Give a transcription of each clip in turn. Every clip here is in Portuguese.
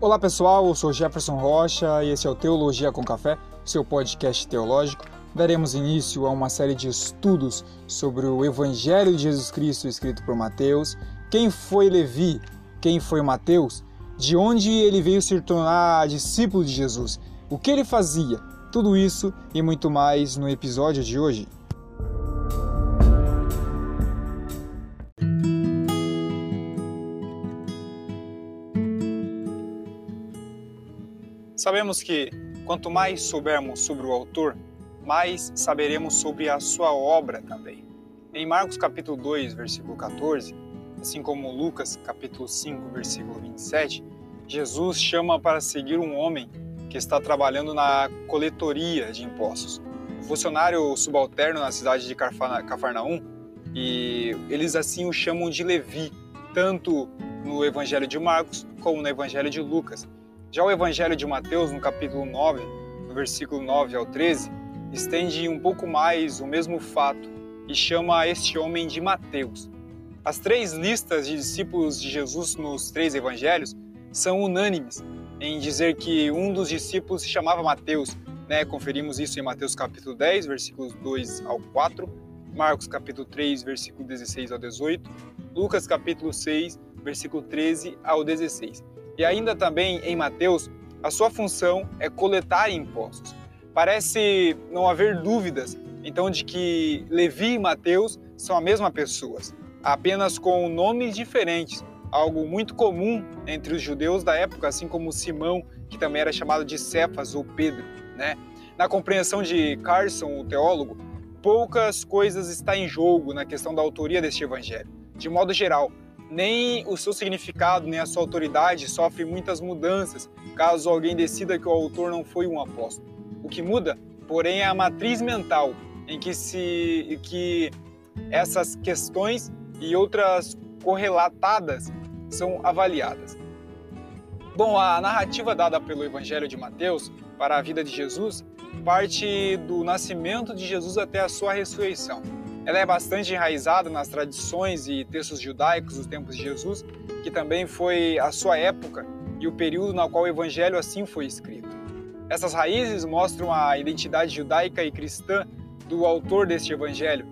Olá pessoal, eu sou Jefferson Rocha e esse é o Teologia com Café, seu podcast teológico. Daremos início a uma série de estudos sobre o Evangelho de Jesus Cristo escrito por Mateus. Quem foi Levi? Quem foi Mateus? De onde ele veio se tornar discípulo de Jesus? O que ele fazia? Tudo isso e muito mais no episódio de hoje. Sabemos que quanto mais soubermos sobre o autor, mais saberemos sobre a sua obra também. Em Marcos capítulo 2, versículo 14, assim como Lucas capítulo 5, versículo 27, Jesus chama para seguir um homem que está trabalhando na coletoria de impostos. Um funcionário subalterno na cidade de Cafarnaum, e eles assim o chamam de Levi, tanto no Evangelho de Marcos como no Evangelho de Lucas. Já o Evangelho de Mateus, no capítulo 9, no versículo 9 ao 13, estende um pouco mais o mesmo fato e chama este homem de Mateus. As três listas de discípulos de Jesus nos três evangelhos são unânimes em dizer que um dos discípulos se chamava Mateus. Né? Conferimos isso em Mateus capítulo 10, versículos 2 ao 4, Marcos capítulo 3, versículo 16 ao 18, Lucas capítulo 6, versículo 13 ao 16. E ainda também em Mateus, a sua função é coletar impostos. Parece não haver dúvidas, então, de que Levi e Mateus são a mesma pessoa, apenas com nomes diferentes, algo muito comum entre os judeus da época, assim como Simão, que também era chamado de Cefas ou Pedro. Né? Na compreensão de Carson, o teólogo, poucas coisas estão em jogo na questão da autoria deste evangelho. De modo geral, nem o seu significado, nem a sua autoridade sofrem muitas mudanças caso alguém decida que o autor não foi um apóstolo. O que muda, porém, é a matriz mental em que se que essas questões e outras correlatadas são avaliadas. Bom, a narrativa dada pelo Evangelho de Mateus para a vida de Jesus parte do nascimento de Jesus até a sua ressurreição. Ela é bastante enraizada nas tradições e textos judaicos dos tempos de Jesus, que também foi a sua época e o período na qual o evangelho assim foi escrito. Essas raízes mostram a identidade judaica e cristã do autor deste evangelho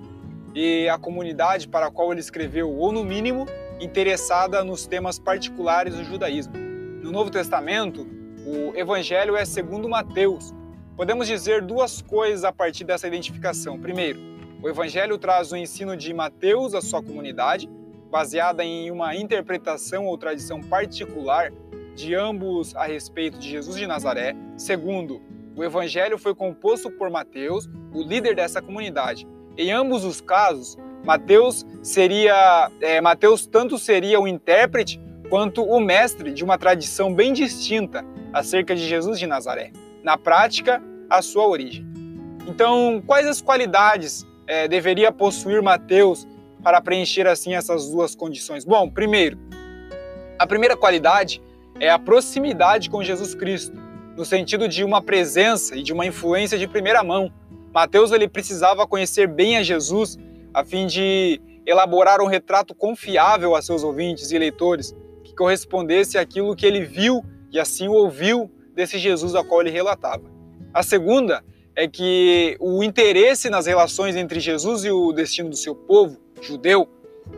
e a comunidade para a qual ele escreveu, ou no mínimo, interessada nos temas particulares do judaísmo. No Novo Testamento, o evangelho é segundo Mateus. Podemos dizer duas coisas a partir dessa identificação. Primeiro, o Evangelho traz o ensino de Mateus à sua comunidade, baseada em uma interpretação ou tradição particular de ambos a respeito de Jesus de Nazaré. Segundo, o Evangelho foi composto por Mateus, o líder dessa comunidade. Em ambos os casos, Mateus seria é, Mateus tanto seria o intérprete quanto o mestre de uma tradição bem distinta acerca de Jesus de Nazaré. Na prática, a sua origem. Então, quais as qualidades é, deveria possuir Mateus para preencher assim essas duas condições? Bom, primeiro, a primeira qualidade é a proximidade com Jesus Cristo, no sentido de uma presença e de uma influência de primeira mão. Mateus ele precisava conhecer bem a Jesus a fim de elaborar um retrato confiável a seus ouvintes e leitores, que correspondesse àquilo que ele viu e assim ouviu desse Jesus a qual ele relatava. A segunda é que o interesse nas relações entre Jesus e o destino do seu povo judeu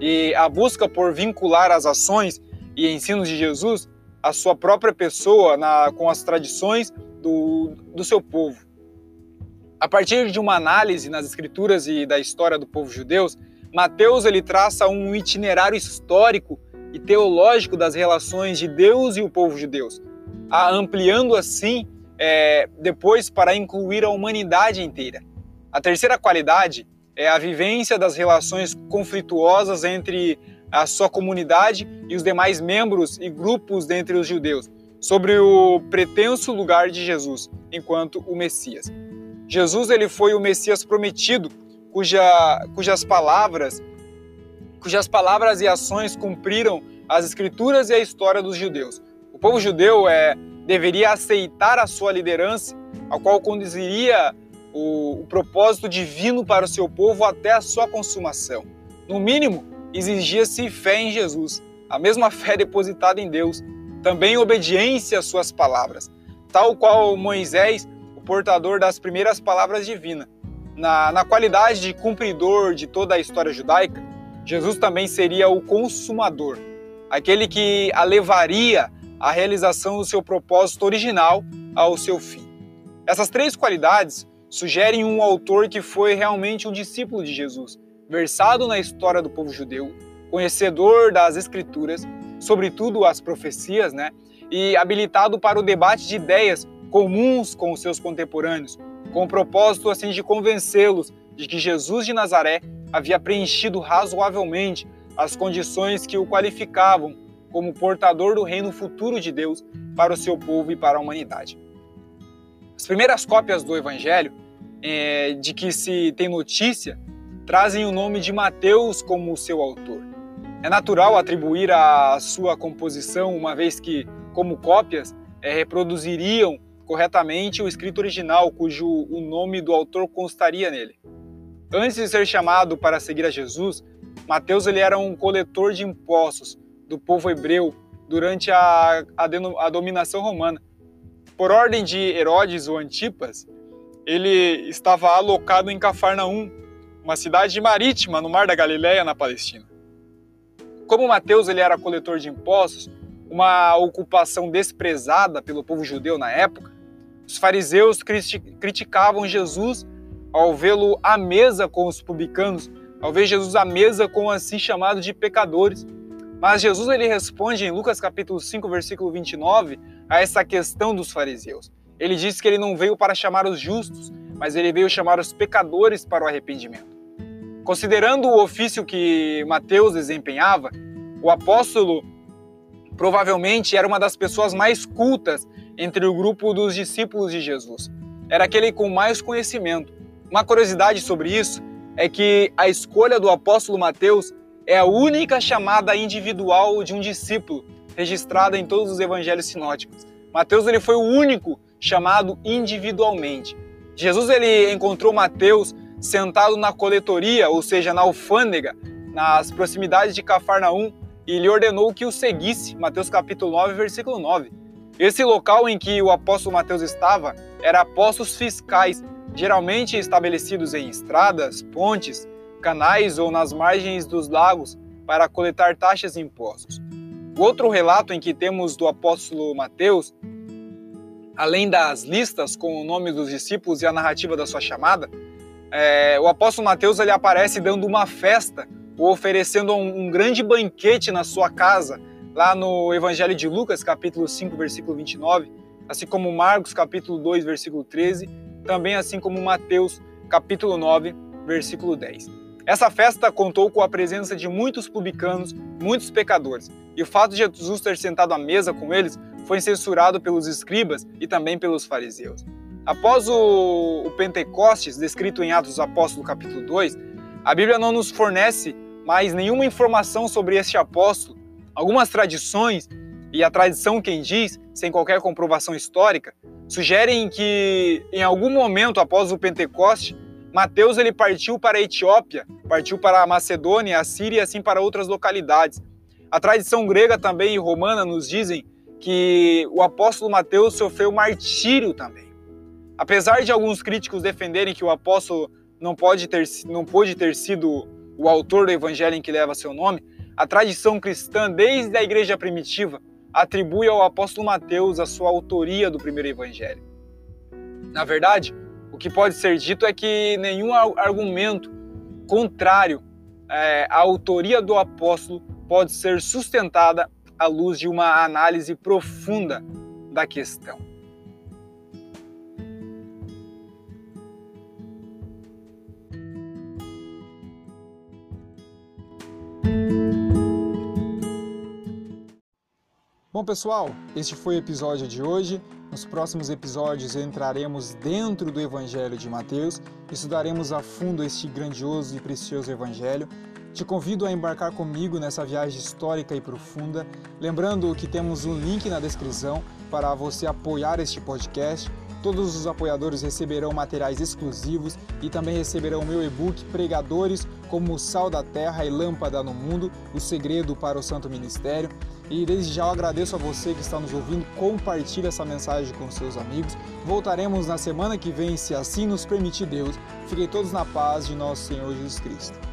e a busca por vincular as ações e ensinos de Jesus à sua própria pessoa na, com as tradições do, do seu povo. A partir de uma análise nas escrituras e da história do povo judeu, Mateus ele traça um itinerário histórico e teológico das relações de Deus e o povo judeu, ampliando assim é, depois para incluir a humanidade inteira. A terceira qualidade é a vivência das relações conflituosas entre a sua comunidade e os demais membros e grupos dentre os judeus, sobre o pretenso lugar de Jesus enquanto o Messias. Jesus ele foi o Messias prometido, cuja, cujas palavras, cujas palavras e ações cumpriram as escrituras e a história dos judeus. O povo judeu é deveria aceitar a sua liderança, a qual conduziria o, o propósito divino para o seu povo até a sua consumação. No mínimo, exigia-se fé em Jesus, a mesma fé depositada em Deus, também obediência às suas palavras, tal qual Moisés, o portador das primeiras palavras divinas. Na, na qualidade de cumpridor de toda a história judaica, Jesus também seria o consumador, aquele que a levaria à realização do seu propósito original ao seu fim. Essas três qualidades sugerem um autor que foi realmente um discípulo de Jesus, versado na história do povo judeu, conhecedor das escrituras, sobretudo as profecias, né? E habilitado para o debate de ideias comuns com os seus contemporâneos, com o propósito assim de convencê-los de que Jesus de Nazaré havia preenchido razoavelmente as condições que o qualificavam como portador do reino futuro de Deus para o seu povo e para a humanidade. As primeiras cópias do Evangelho, é, de que se tem notícia, trazem o nome de Mateus como seu autor. É natural atribuir a sua composição, uma vez que, como cópias, é, reproduziriam corretamente o escrito original, cujo o nome do autor constaria nele. Antes de ser chamado para seguir a Jesus, Mateus ele era um coletor de impostos do povo hebreu durante a, a, a dominação romana. Por ordem de Herodes ou Antipas, ele estava alocado em Cafarnaum, uma cidade marítima no Mar da Galileia, na Palestina. Como Mateus ele era coletor de impostos, uma ocupação desprezada pelo povo judeu na época, os fariseus criticavam Jesus ao vê-lo à mesa com os publicanos, ao ver Jesus à mesa com assim chamados de pecadores. Mas Jesus ele responde em Lucas capítulo 5, versículo 29, a essa questão dos fariseus. Ele diz que ele não veio para chamar os justos, mas ele veio chamar os pecadores para o arrependimento. Considerando o ofício que Mateus desempenhava, o apóstolo provavelmente era uma das pessoas mais cultas entre o grupo dos discípulos de Jesus. Era aquele com mais conhecimento. Uma curiosidade sobre isso é que a escolha do apóstolo Mateus é a única chamada individual de um discípulo registrada em todos os evangelhos sinóticos. Mateus ele foi o único chamado individualmente. Jesus ele encontrou Mateus sentado na coletoria, ou seja, na alfândega, nas proximidades de Cafarnaum, e lhe ordenou que o seguisse. Mateus capítulo 9, versículo 9. Esse local em que o apóstolo Mateus estava era postos fiscais, geralmente estabelecidos em estradas, pontes, canais ou nas margens dos lagos para coletar taxas e impostos. O outro relato em que temos do apóstolo Mateus, além das listas com o nome dos discípulos e a narrativa da sua chamada, é, o apóstolo Mateus ele aparece dando uma festa ou oferecendo um, um grande banquete na sua casa lá no Evangelho de Lucas, capítulo 5, versículo 29, assim como Marcos, capítulo 2, versículo 13, também assim como Mateus, capítulo 9, versículo 10. Essa festa contou com a presença de muitos publicanos, muitos pecadores, e o fato de Jesus ter sentado à mesa com eles foi censurado pelos escribas e também pelos fariseus. Após o, o Pentecostes, descrito em Atos dos Apóstolos, capítulo 2, a Bíblia não nos fornece mais nenhuma informação sobre este apóstolo Algumas tradições, e a tradição quem diz, sem qualquer comprovação histórica, sugerem que em algum momento após o Pentecoste, Mateus ele partiu para a Etiópia, partiu para a Macedônia, a Síria e assim para outras localidades. A tradição grega também e romana nos dizem que o apóstolo Mateus sofreu martírio também. Apesar de alguns críticos defenderem que o apóstolo não pode ter, não pôde ter sido o autor do evangelho em que leva seu nome, a tradição cristã, desde a igreja primitiva, atribui ao apóstolo Mateus a sua autoria do primeiro evangelho. Na verdade, o que pode ser dito é que nenhum argumento contrário é, autoria do apóstolo pode ser sustentada à luz de uma análise profunda da questão. Pessoal, este foi o episódio de hoje. Nos próximos episódios entraremos dentro do Evangelho de Mateus, estudaremos a fundo este grandioso e precioso Evangelho. Te convido a embarcar comigo nessa viagem histórica e profunda, lembrando que temos um link na descrição para você apoiar este podcast Todos os apoiadores receberão materiais exclusivos e também receberão meu e-book Pregadores como Sal da Terra e Lâmpada no Mundo, o segredo para o Santo Ministério. E desde já eu agradeço a você que está nos ouvindo, compartilhe essa mensagem com seus amigos. Voltaremos na semana que vem, se assim nos permitir Deus. Fiquem todos na paz de nosso Senhor Jesus Cristo.